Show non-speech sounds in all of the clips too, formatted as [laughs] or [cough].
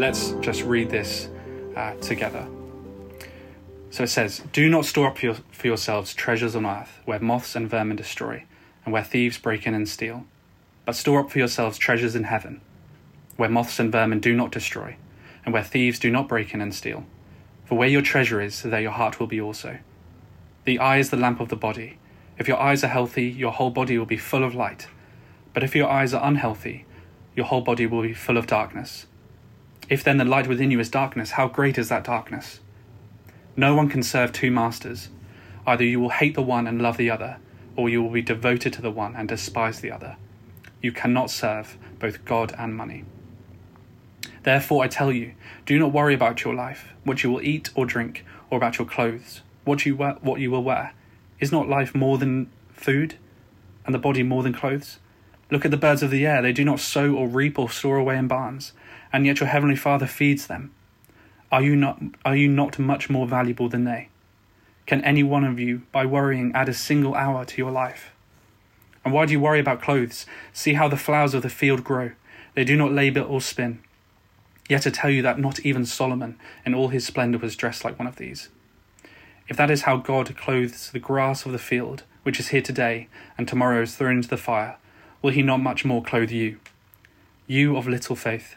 Let's just read this uh, together. So it says, Do not store up your, for yourselves treasures on earth, where moths and vermin destroy, and where thieves break in and steal. But store up for yourselves treasures in heaven, where moths and vermin do not destroy, and where thieves do not break in and steal. For where your treasure is, there your heart will be also. The eye is the lamp of the body. If your eyes are healthy, your whole body will be full of light. But if your eyes are unhealthy, your whole body will be full of darkness. If then the light within you is darkness, how great is that darkness? No one can serve two masters. Either you will hate the one and love the other, or you will be devoted to the one and despise the other. You cannot serve both God and money. Therefore, I tell you, do not worry about your life, what you will eat or drink, or about your clothes, what you, wear, what you will wear. Is not life more than food, and the body more than clothes? Look at the birds of the air, they do not sow or reap or store away in barns and yet your heavenly Father feeds them. Are you not are you not much more valuable than they? Can any one of you, by worrying, add a single hour to your life? And why do you worry about clothes? See how the flowers of the field grow. They do not labour or spin. Yet I tell you that not even Solomon in all his splendour was dressed like one of these. If that is how God clothes the grass of the field, which is here today and tomorrow is thrown into the fire, will he not much more clothe you? You of little faith.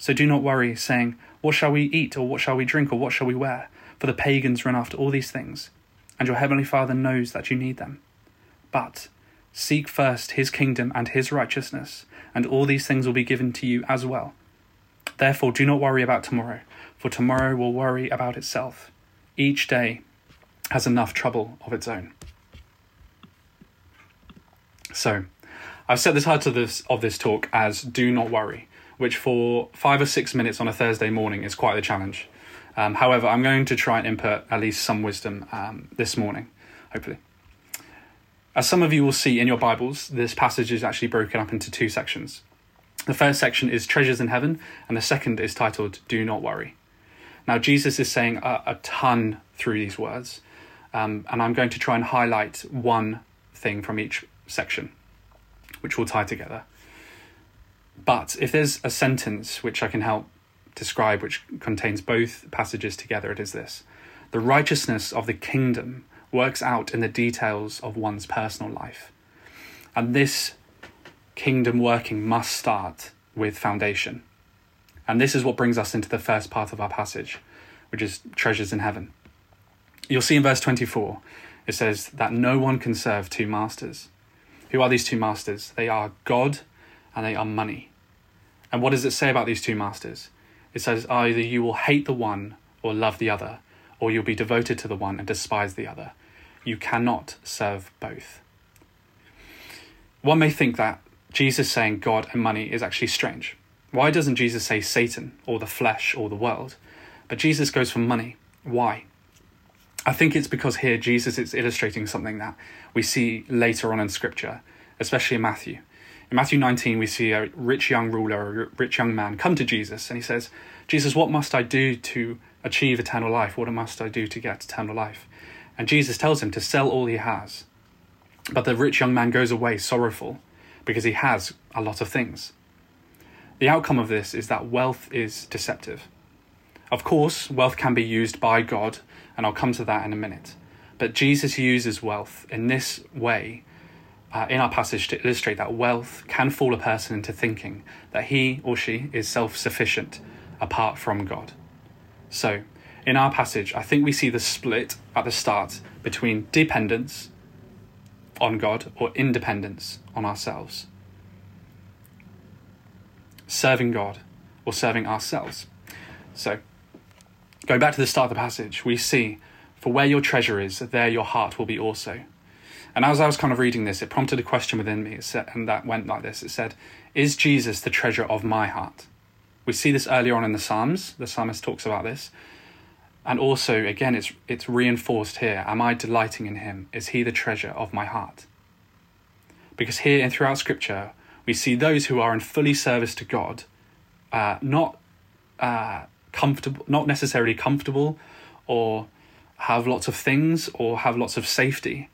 So do not worry, saying, What shall we eat, or what shall we drink, or what shall we wear? For the pagans run after all these things, and your heavenly Father knows that you need them. But seek first his kingdom and his righteousness, and all these things will be given to you as well. Therefore, do not worry about tomorrow, for tomorrow will worry about itself. Each day has enough trouble of its own. So, I've set the title of this, of this talk as Do Not Worry which for five or six minutes on a Thursday morning is quite a challenge. Um, however, I'm going to try and input at least some wisdom um, this morning, hopefully. As some of you will see in your Bibles, this passage is actually broken up into two sections. The first section is Treasures in Heaven, and the second is titled Do Not Worry. Now, Jesus is saying a, a ton through these words, um, and I'm going to try and highlight one thing from each section, which will tie together. But if there's a sentence which I can help describe, which contains both passages together, it is this The righteousness of the kingdom works out in the details of one's personal life. And this kingdom working must start with foundation. And this is what brings us into the first part of our passage, which is treasures in heaven. You'll see in verse 24, it says that no one can serve two masters. Who are these two masters? They are God and they are money. And what does it say about these two masters? It says either you will hate the one or love the other, or you'll be devoted to the one and despise the other. You cannot serve both. One may think that Jesus saying God and money is actually strange. Why doesn't Jesus say Satan or the flesh or the world? But Jesus goes for money. Why? I think it's because here Jesus is illustrating something that we see later on in Scripture, especially in Matthew. In Matthew 19, we see a rich young ruler, a rich young man, come to Jesus and he says, Jesus, what must I do to achieve eternal life? What must I do to get eternal life? And Jesus tells him to sell all he has. But the rich young man goes away sorrowful because he has a lot of things. The outcome of this is that wealth is deceptive. Of course, wealth can be used by God, and I'll come to that in a minute. But Jesus uses wealth in this way uh, in our passage to illustrate that wealth can fool a person into thinking that he or she is self sufficient apart from God. So, in our passage, I think we see the split at the start between dependence on God or independence on ourselves. Serving God or serving ourselves. So, going back to the start of the passage, we see, For where your treasure is, there your heart will be also. And as I was kind of reading this, it prompted a question within me, said, and that went like this It said, Is Jesus the treasure of my heart? We see this earlier on in the Psalms. The psalmist talks about this. And also, again, it's, it's reinforced here. Am I delighting in him? Is he the treasure of my heart? Because here and throughout Scripture, we see those who are in fully service to God, uh, not uh, comfortable, not necessarily comfortable, or have lots of things, or have lots of safety,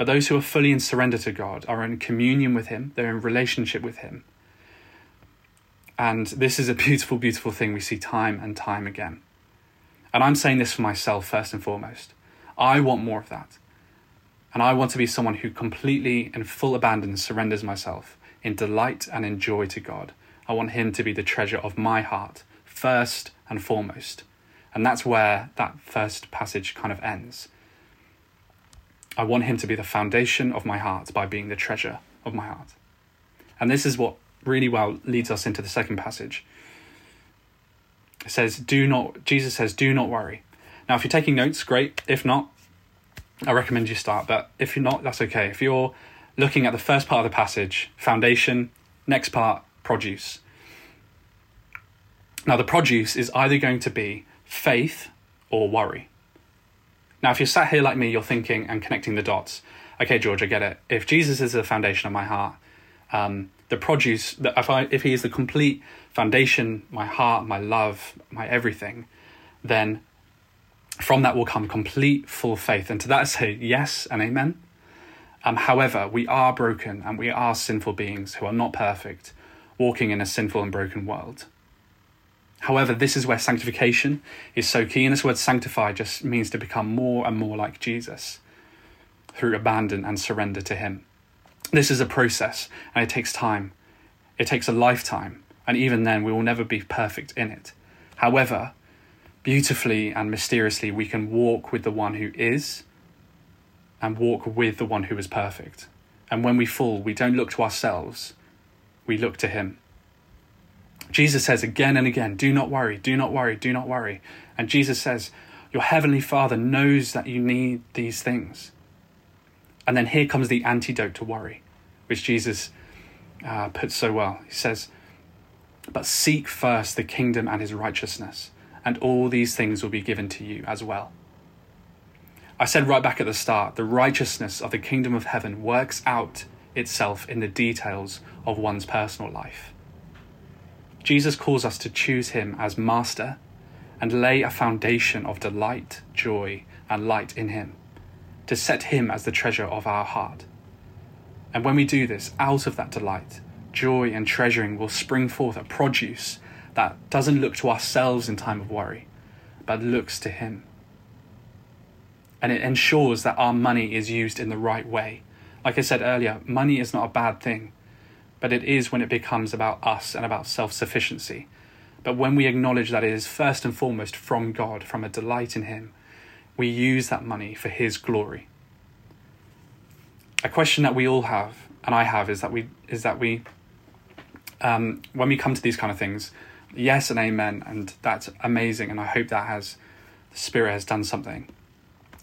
but those who are fully in surrender to God are in communion with Him, they're in relationship with Him. And this is a [laughs] beautiful, beautiful thing we see time and time again. And I'm saying this for myself first and foremost. I want more of that. And I want to be someone who completely and full abandon surrenders myself in delight and in joy to God. I want Him to be the treasure of my heart, first and foremost. And that's where that first passage kind of ends. I want Him to be the foundation of my heart by being the treasure of my heart. And this is what really well leads us into the second passage. It says, Do not, Jesus says, do not worry. Now, if you're taking notes, great. If not, I recommend you start. But if you're not, that's okay. If you're looking at the first part of the passage, foundation, next part, produce. Now, the produce is either going to be faith or worry. Now, if you're sat here like me, you're thinking and connecting the dots. Okay, George, I get it. If Jesus is the foundation of my heart, um, the produce, that if, I, if he is the complete foundation, my heart, my love, my everything, then from that will come complete full faith. And to that I say yes and amen. Um, however, we are broken and we are sinful beings who are not perfect, walking in a sinful and broken world. However, this is where sanctification is so key, and this word sanctify just means to become more and more like Jesus through abandon and surrender to Him. This is a process, and it takes time. It takes a lifetime, and even then, we will never be perfect in it. However, beautifully and mysteriously, we can walk with the one who is and walk with the one who is perfect. And when we fall, we don't look to ourselves, we look to Him. Jesus says again and again, Do not worry, do not worry, do not worry. And Jesus says, Your heavenly Father knows that you need these things. And then here comes the antidote to worry, which Jesus uh, puts so well. He says, But seek first the kingdom and his righteousness, and all these things will be given to you as well. I said right back at the start, the righteousness of the kingdom of heaven works out itself in the details of one's personal life. Jesus calls us to choose him as master and lay a foundation of delight, joy, and light in him, to set him as the treasure of our heart. And when we do this, out of that delight, joy, and treasuring will spring forth a produce that doesn't look to ourselves in time of worry, but looks to him. And it ensures that our money is used in the right way. Like I said earlier, money is not a bad thing but it is when it becomes about us and about self sufficiency. But when we acknowledge that it is first and foremost from God, from a delight in Him, we use that money for His glory. A question that we all have, and I have, is that we is that we, um, when we come to these kind of things, yes and amen, and that's amazing, and I hope that has the Spirit has done something.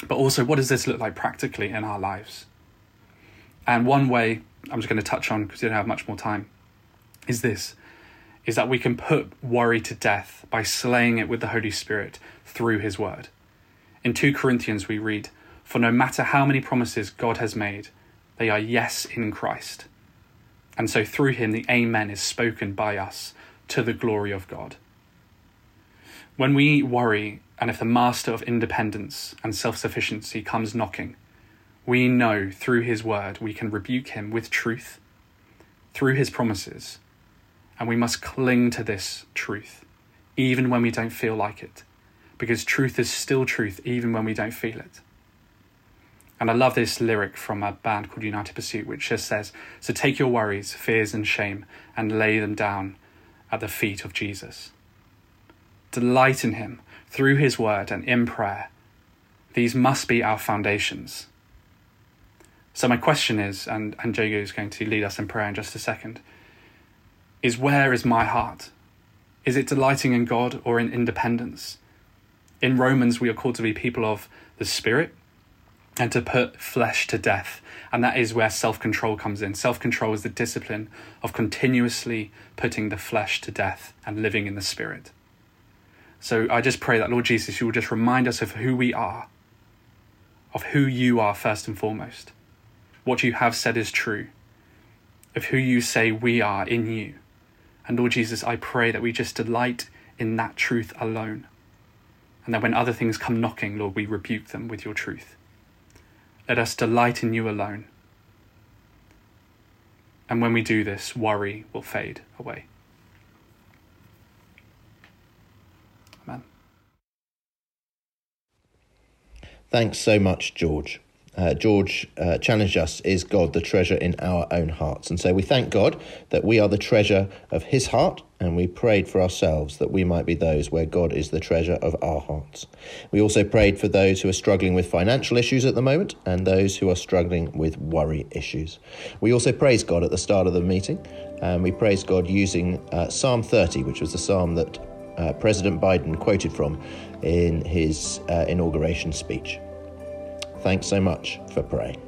But also, what does this look like practically in our lives? And one way I'm just going to touch on because we don't have much more time, is this is that we can put worry to death by slaying it with the Holy Spirit through His Word. In 2 Corinthians, we read, For no matter how many promises God has made, they are yes in Christ. And so through Him, the Amen is spoken by us to the glory of God. When we worry, and if the master of independence and self sufficiency comes knocking, we know through his word we can rebuke him with truth, through his promises, and we must cling to this truth, even when we don't feel like it, because truth is still truth, even when we don't feel it. And I love this lyric from a band called United Pursuit, which just says, So take your worries, fears, and shame and lay them down at the feet of Jesus. Delight in Him through His word and in prayer. These must be our foundations. So my question is, and, and Jago is going to lead us in prayer in just a second, is where is my heart? Is it delighting in God or in independence? In Romans, we are called to be people of the Spirit, and to put flesh to death. And that is where self control comes in. Self control is the discipline of continuously putting the flesh to death and living in the spirit. So I just pray that, Lord Jesus, you will just remind us of who we are, of who you are first and foremost. What you have said is true, of who you say we are in you. And Lord Jesus, I pray that we just delight in that truth alone. And that when other things come knocking, Lord, we rebuke them with your truth. Let us delight in you alone. And when we do this, worry will fade away. Amen. Thanks so much, George uh, George uh, challenged us is God the treasure in our own hearts? And so we thank God that we are the treasure of his heart, and we prayed for ourselves that we might be those where God is the treasure of our hearts. We also prayed for those who are struggling with financial issues at the moment and those who are struggling with worry issues. We also praised God at the start of the meeting, and we praised God using uh, Psalm 30, which was the psalm that uh, President Biden quoted from in his uh, inauguration speech. Thanks so much for praying.